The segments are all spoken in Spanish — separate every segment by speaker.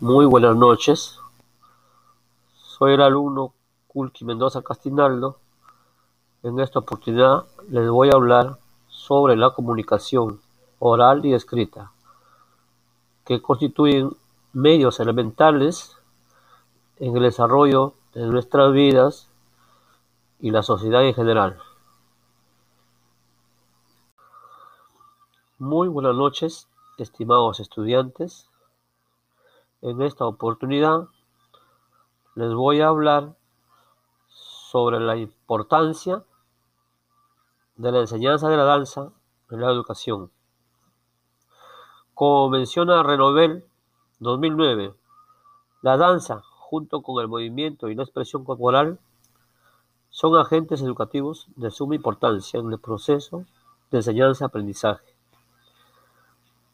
Speaker 1: Muy buenas noches. Soy el alumno Kulki Mendoza Castinaldo. En esta oportunidad les voy a hablar sobre la comunicación oral y escrita, que constituyen medios elementales en el desarrollo de nuestras vidas y la sociedad en general. Muy buenas noches, estimados estudiantes. En esta oportunidad les voy a hablar sobre la importancia de la enseñanza de la danza en la educación. Como menciona Renovel 2009, la danza, junto con el movimiento y la expresión corporal, son agentes educativos de suma importancia en el proceso de enseñanza-aprendizaje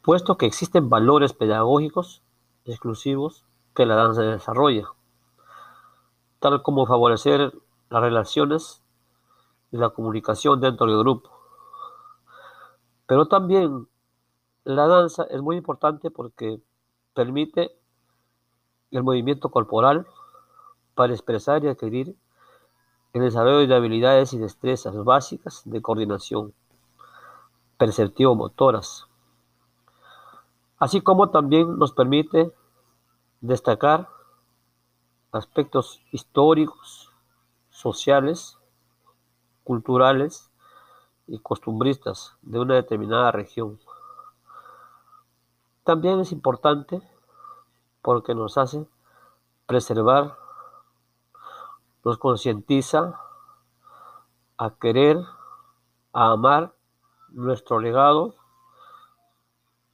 Speaker 1: puesto que existen valores pedagógicos exclusivos que la danza desarrolla, tal como favorecer las relaciones y la comunicación dentro del grupo. Pero también la danza es muy importante porque permite el movimiento corporal para expresar y adquirir el desarrollo de habilidades y destrezas básicas de coordinación perceptivo-motoras así como también nos permite destacar aspectos históricos, sociales, culturales y costumbristas de una determinada región. También es importante porque nos hace preservar, nos concientiza a querer, a amar nuestro legado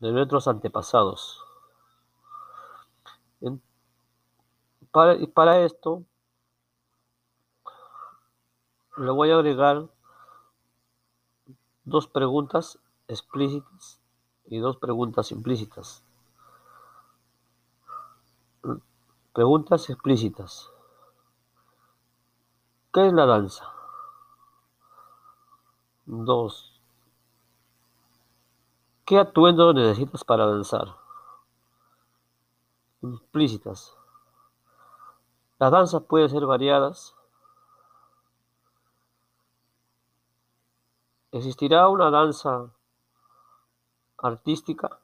Speaker 1: de nuestros antepasados. para, y para esto le voy a agregar dos preguntas explícitas y dos preguntas implícitas. Preguntas explícitas. ¿Qué es la danza? Dos. ¿Qué atuendo necesitas para danzar? Implícitas. Las danzas pueden ser variadas. ¿Existirá una danza artística